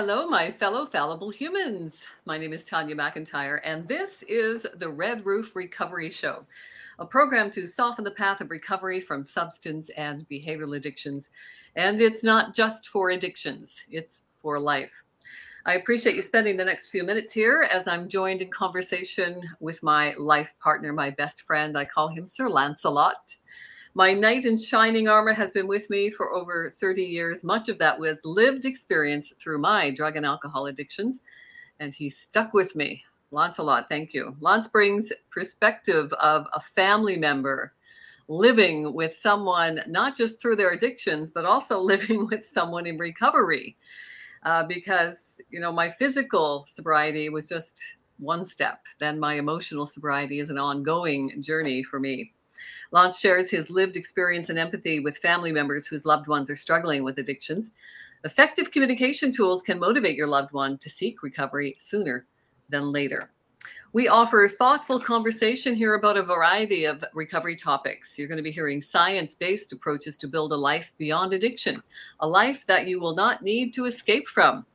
Hello, my fellow fallible humans. My name is Tanya MacIntyre, and this is the Red Roof Recovery Show, a program to soften the path of recovery from substance and behavioral addictions. And it's not just for addictions, it's for life. I appreciate you spending the next few minutes here as I'm joined in conversation with my life partner, my best friend. I call him Sir Lancelot. My knight in shining armor has been with me for over 30 years. Much of that was lived experience through my drug and alcohol addictions, and he stuck with me. Lancelot, thank you. Lance brings perspective of a family member living with someone, not just through their addictions, but also living with someone in recovery. Uh, because, you know, my physical sobriety was just one step. Then my emotional sobriety is an ongoing journey for me. Lance shares his lived experience and empathy with family members whose loved ones are struggling with addictions. Effective communication tools can motivate your loved one to seek recovery sooner than later. We offer thoughtful conversation here about a variety of recovery topics. You're going to be hearing science based approaches to build a life beyond addiction, a life that you will not need to escape from.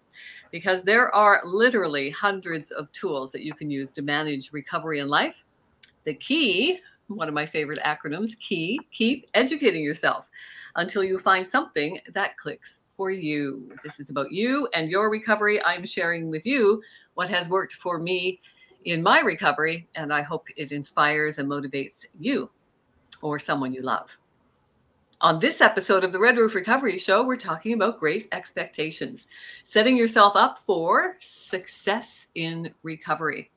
Because there are literally hundreds of tools that you can use to manage recovery in life. The key one of my favorite acronyms, KEY, keep educating yourself until you find something that clicks for you. This is about you and your recovery. I'm sharing with you what has worked for me in my recovery, and I hope it inspires and motivates you or someone you love. On this episode of the Red Roof Recovery Show, we're talking about great expectations, setting yourself up for success in recovery.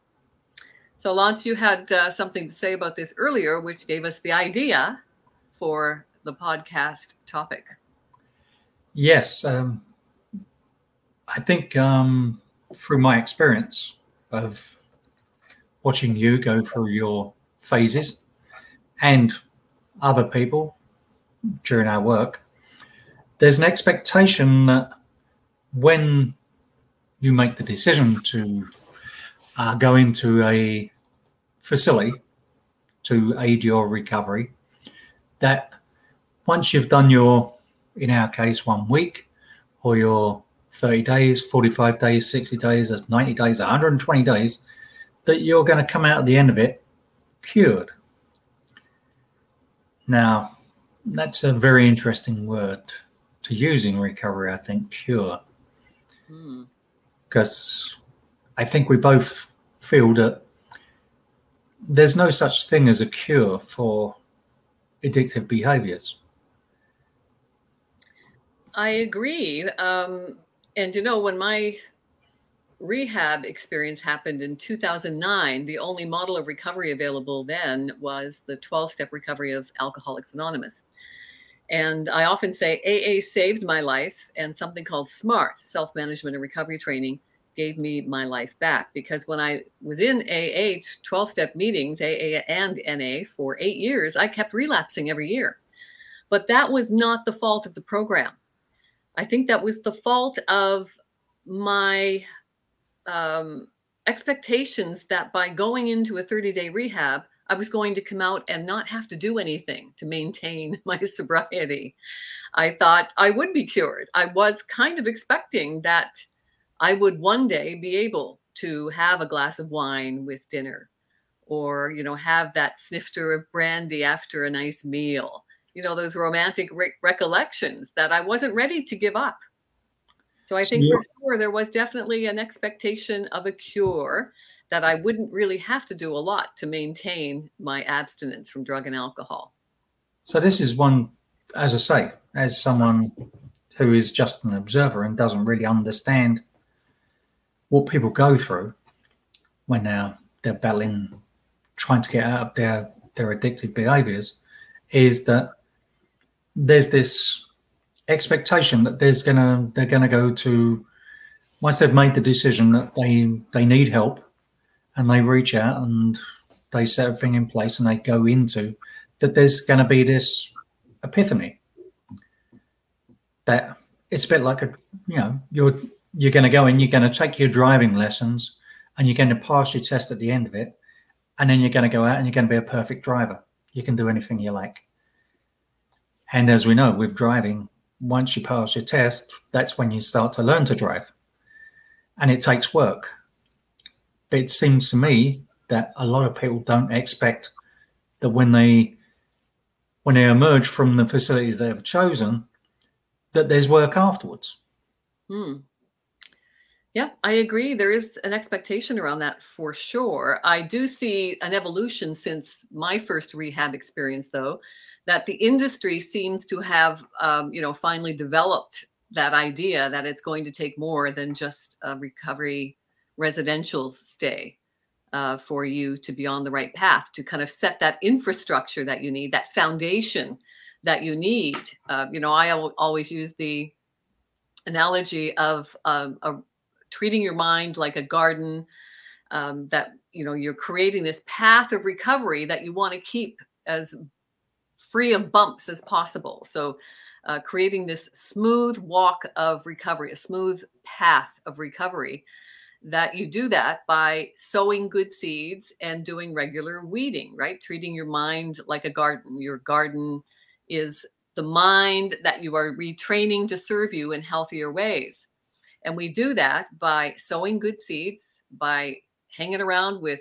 So, Lance, you had uh, something to say about this earlier, which gave us the idea for the podcast topic. Yes. Um, I think um, through my experience of watching you go through your phases and other people during our work, there's an expectation that when you make the decision to uh, go into a facility to aid your recovery. That once you've done your, in our case, one week or your 30 days, 45 days, 60 days, 90 days, 120 days, that you're going to come out at the end of it cured. Now, that's a very interesting word to use in recovery, I think, cure. Because hmm. I think we both feel that there's no such thing as a cure for addictive behaviors. I agree. Um, and you know, when my rehab experience happened in 2009, the only model of recovery available then was the 12 step recovery of Alcoholics Anonymous. And I often say AA saved my life, and something called SMART, self management and recovery training, gave me my life back because when I was in AA 12 step meetings, AA and NA for eight years, I kept relapsing every year. But that was not the fault of the program. I think that was the fault of my um, expectations that by going into a 30 day rehab, I was going to come out and not have to do anything to maintain my sobriety. I thought I would be cured. I was kind of expecting that I would one day be able to have a glass of wine with dinner or, you know, have that snifter of brandy after a nice meal. You know, those romantic re- recollections that I wasn't ready to give up. So I think for sure there was definitely an expectation of a cure that I wouldn't really have to do a lot to maintain my abstinence from drug and alcohol. So this is one, as I say, as someone who is just an observer and doesn't really understand what people go through when they're they're battling trying to get out of their their addictive behaviors is that there's this expectation that there's gonna they're gonna go to once they've made the decision that they they need help and they reach out and they set everything in place and they go into that there's going to be this epiphany. That it's a bit like a you know you're you're going to go in, you're going to take your driving lessons and you're going to pass your test at the end of it. And then you're going to go out and you're going to be a perfect driver. You can do anything you like. And as we know, with driving, once you pass your test, that's when you start to learn to drive. and it takes work. But it seems to me that a lot of people don't expect that when they when they emerge from the facility they've chosen, that there's work afterwards. Hmm. Yeah, I agree. There is an expectation around that for sure. I do see an evolution since my first rehab experience, though, that the industry seems to have, um, you know, finally developed that idea that it's going to take more than just a recovery residential stay uh, for you to be on the right path to kind of set that infrastructure that you need, that foundation that you need. Uh, you know, I always use the analogy of um, a treating your mind like a garden um, that you know you're creating this path of recovery that you want to keep as free of bumps as possible. So uh, creating this smooth walk of recovery a smooth path of recovery that you do that by sowing good seeds and doing regular weeding right? Treating your mind like a garden. Your garden is the mind that you are retraining to serve you in healthier ways and we do that by sowing good seeds, by hanging around with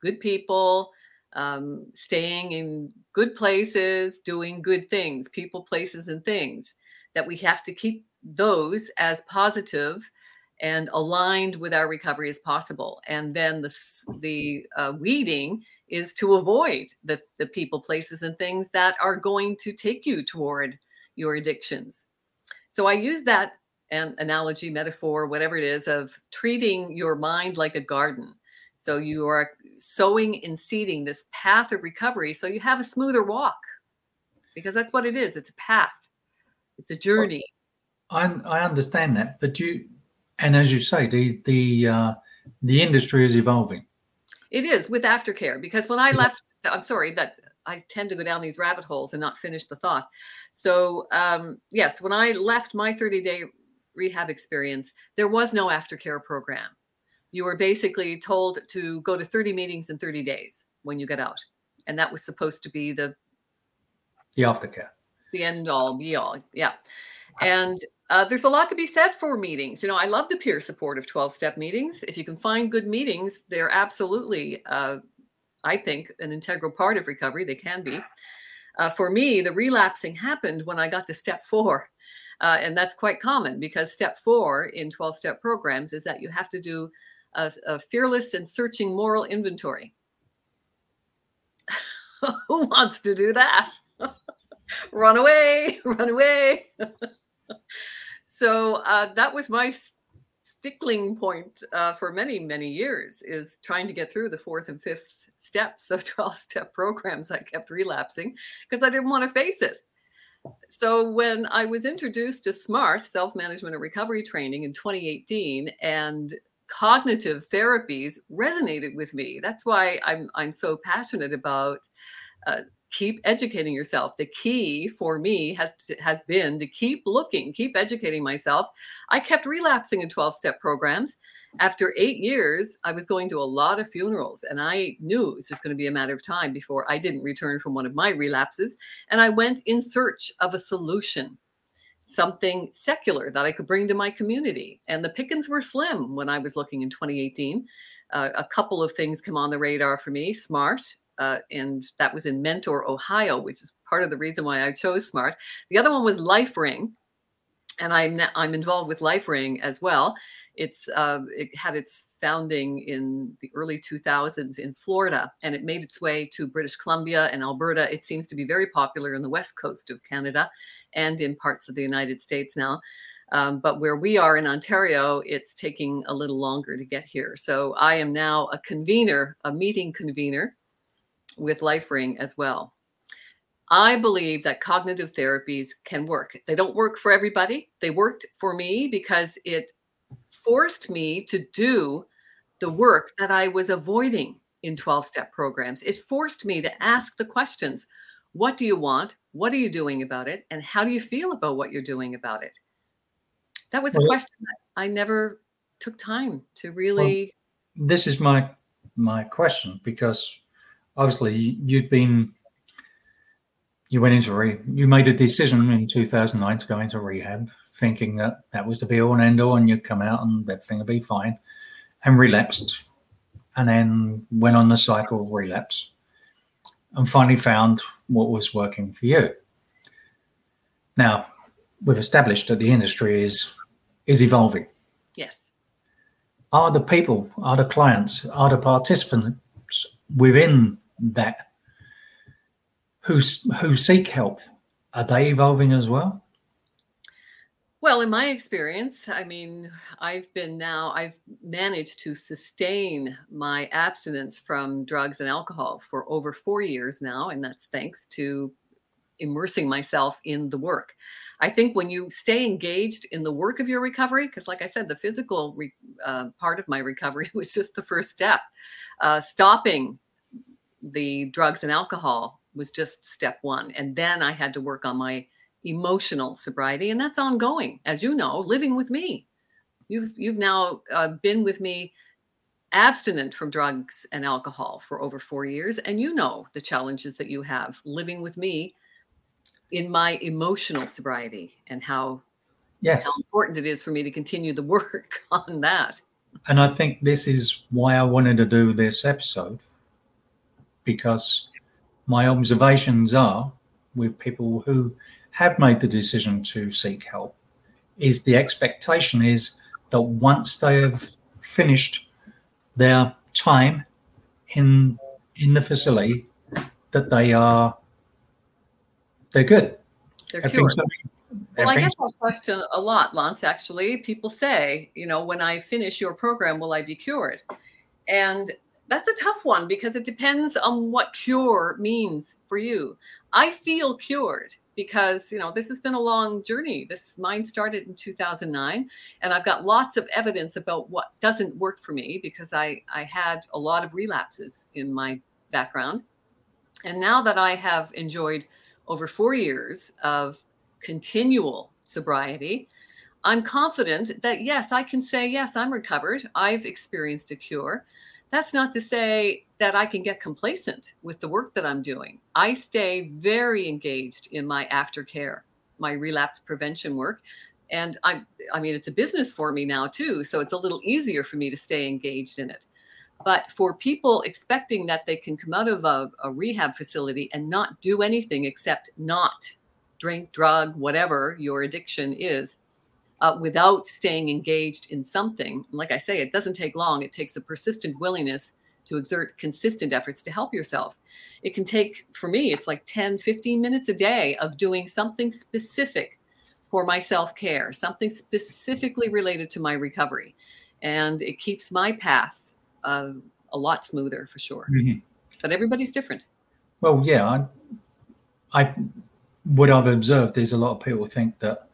good people, um, staying in good places, doing good things, people, places, and things. That we have to keep those as positive and aligned with our recovery as possible. And then the the uh, weeding is to avoid the the people, places, and things that are going to take you toward your addictions. So I use that an analogy, metaphor, whatever it is, of treating your mind like a garden. So you are sowing and seeding this path of recovery so you have a smoother walk because that's what it is. It's a path, it's a journey. I, I understand that, but you, and as you say, the the uh, the industry is evolving. It is with aftercare because when I left, I'm sorry that I tend to go down these rabbit holes and not finish the thought. So um, yes, when I left my 30 day rehab experience, there was no aftercare program. You were basically told to go to 30 meetings in 30 days when you get out. And that was supposed to be the the aftercare. The end all be all. Yeah. And uh, there's a lot to be said for meetings. You know, I love the peer support of 12 step meetings. If you can find good meetings, they're absolutely, uh, I think, an integral part of recovery. They can be. Uh, for me, the relapsing happened when I got to step four. Uh, and that's quite common because step four in 12 step programs is that you have to do a, a fearless and searching moral inventory. Who wants to do that? run away, run away. so uh, that was my stickling point uh, for many, many years is trying to get through the fourth and fifth steps of 12 step programs. I kept relapsing because I didn't want to face it. So when I was introduced to SMART, self management and recovery training in 2018, and cognitive therapies resonated with me. That's why I'm I'm so passionate about uh, keep educating yourself. The key for me has has been to keep looking, keep educating myself. I kept relapsing in 12 step programs after eight years, I was going to a lot of funerals, and I knew it was just going to be a matter of time before I didn't return from one of my relapses. And I went in search of a solution, something secular that I could bring to my community. And the pickings were slim when I was looking in 2018. Uh, a couple of things come on the radar for me SMART, uh, and that was in Mentor, Ohio, which is part of the reason why I chose SMART. The other one was LifeRing, and I'm, I'm involved with LifeRing as well it's uh, it had its founding in the early 2000s in Florida, and it made its way to British Columbia and Alberta. It seems to be very popular in the west coast of Canada and in parts of the United States now. Um, but where we are in Ontario, it's taking a little longer to get here. So I am now a convener, a meeting convener with LifeRing as well. I believe that cognitive therapies can work. They don't work for everybody. They worked for me because it forced me to do the work that I was avoiding in 12 step programs. It forced me to ask the questions what do you want? What are you doing about it? And how do you feel about what you're doing about it? That was a well, question that I never took time to really. Well, this is my my question because obviously you'd been you went into re you made a decision in 2009 to go into rehab thinking that that was the be all and end all, and you'd come out and everything would be fine, and relapsed, and then went on the cycle of relapse, and finally found what was working for you. Now, we've established that the industry is is evolving. Yes. Are the people, are the clients, are the participants within that who who seek help, are they evolving as well? Well, in my experience, I mean, I've been now, I've managed to sustain my abstinence from drugs and alcohol for over four years now. And that's thanks to immersing myself in the work. I think when you stay engaged in the work of your recovery, because like I said, the physical re- uh, part of my recovery was just the first step. Uh, stopping the drugs and alcohol was just step one. And then I had to work on my emotional sobriety, and that's ongoing, as you know, living with me. You've you've now uh, been with me abstinent from drugs and alcohol for over four years, and you know the challenges that you have living with me in my emotional sobriety and how yes how important it is for me to continue the work on that. And I think this is why I wanted to do this episode because my observations are with people who have made the decision to seek help is the expectation is that once they have finished their time in in the facility that they are they're good they're cured. Well, I get that question a lot, Lance. Actually, people say, you know, when I finish your program, will I be cured? And that's a tough one because it depends on what cure means for you. I feel cured because you know this has been a long journey. This mine started in 2009 and i've got lots of evidence about what doesn't work for me because i i had a lot of relapses in my background. And now that i have enjoyed over 4 years of continual sobriety i'm confident that yes i can say yes i'm recovered. I've experienced a cure that's not to say that I can get complacent with the work that I'm doing. I stay very engaged in my aftercare, my relapse prevention work. And I, I mean, it's a business for me now too. So it's a little easier for me to stay engaged in it. But for people expecting that they can come out of a, a rehab facility and not do anything except not drink, drug, whatever your addiction is, uh, without staying engaged in something. like I say, it doesn't take long. It takes a persistent willingness to exert consistent efforts to help yourself. It can take, for me, it's like 10, 15 minutes a day of doing something specific for my self care, something specifically related to my recovery. And it keeps my path uh, a lot smoother for sure. Mm-hmm. But everybody's different. Well, yeah. I, I, what I've observed is a lot of people think that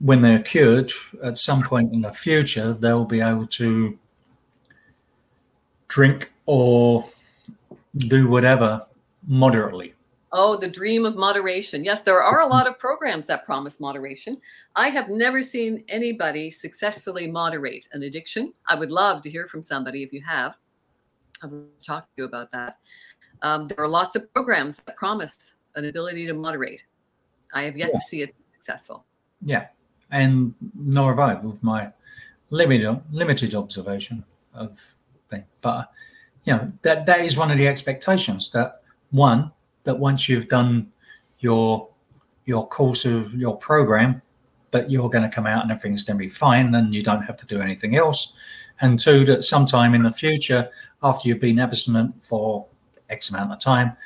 when they're cured, at some point in the future, they'll be able to drink or do whatever moderately. Oh, the dream of moderation. Yes, there are a lot of programs that promise moderation. I have never seen anybody successfully moderate an addiction. I would love to hear from somebody if you have. I will talk to you about that. Um, there are lots of programs that promise an ability to moderate. I have yet yeah. to see it successful. Yeah and nor have I with my limited limited observation of things. But you know that that is one of the expectations that one that once you've done your your course of your program that you're going to come out and everything's going to be fine and you don't have to do anything else and two that sometime in the future after you've been abstinent for x amount of time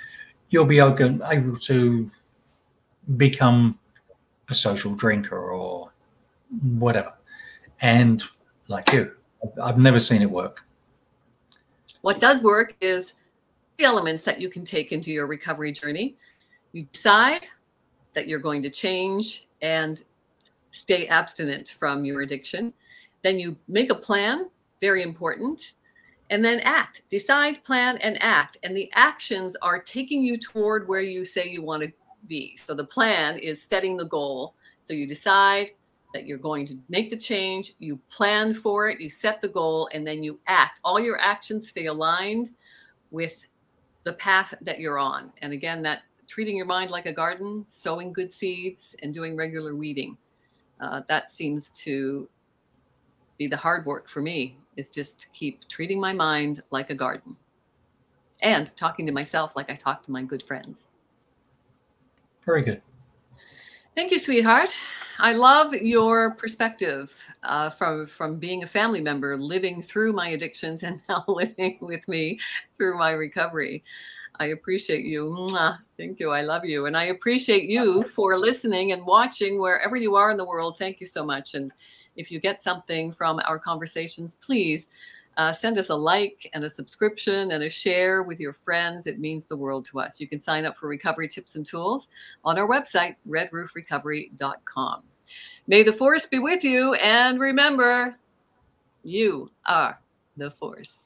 you'll be able to become a social drinker or whatever. And like you, I've never seen it work. What does work is the elements that you can take into your recovery journey. You decide that you're going to change and stay abstinent from your addiction. Then you make a plan, very important, and then act. Decide, plan, and act. And the actions are taking you toward where you say you want to be. So the plan is setting the goal. So you decide, that you're going to make the change, you plan for it, you set the goal, and then you act. All your actions stay aligned with the path that you're on. And again, that treating your mind like a garden, sowing good seeds, and doing regular weeding. Uh, that seems to be the hard work for me is just to keep treating my mind like a garden and talking to myself like I talk to my good friends. Very good. Thank you, sweetheart. I love your perspective uh, from from being a family member, living through my addictions, and now living with me through my recovery. I appreciate you. Mwah. Thank you. I love you, and I appreciate you for listening and watching wherever you are in the world. Thank you so much. And if you get something from our conversations, please uh, send us a like and a subscription and a share with your friends. It means the world to us. You can sign up for recovery tips and tools on our website, redroofrecovery.com. May the force be with you. And remember, you are the force.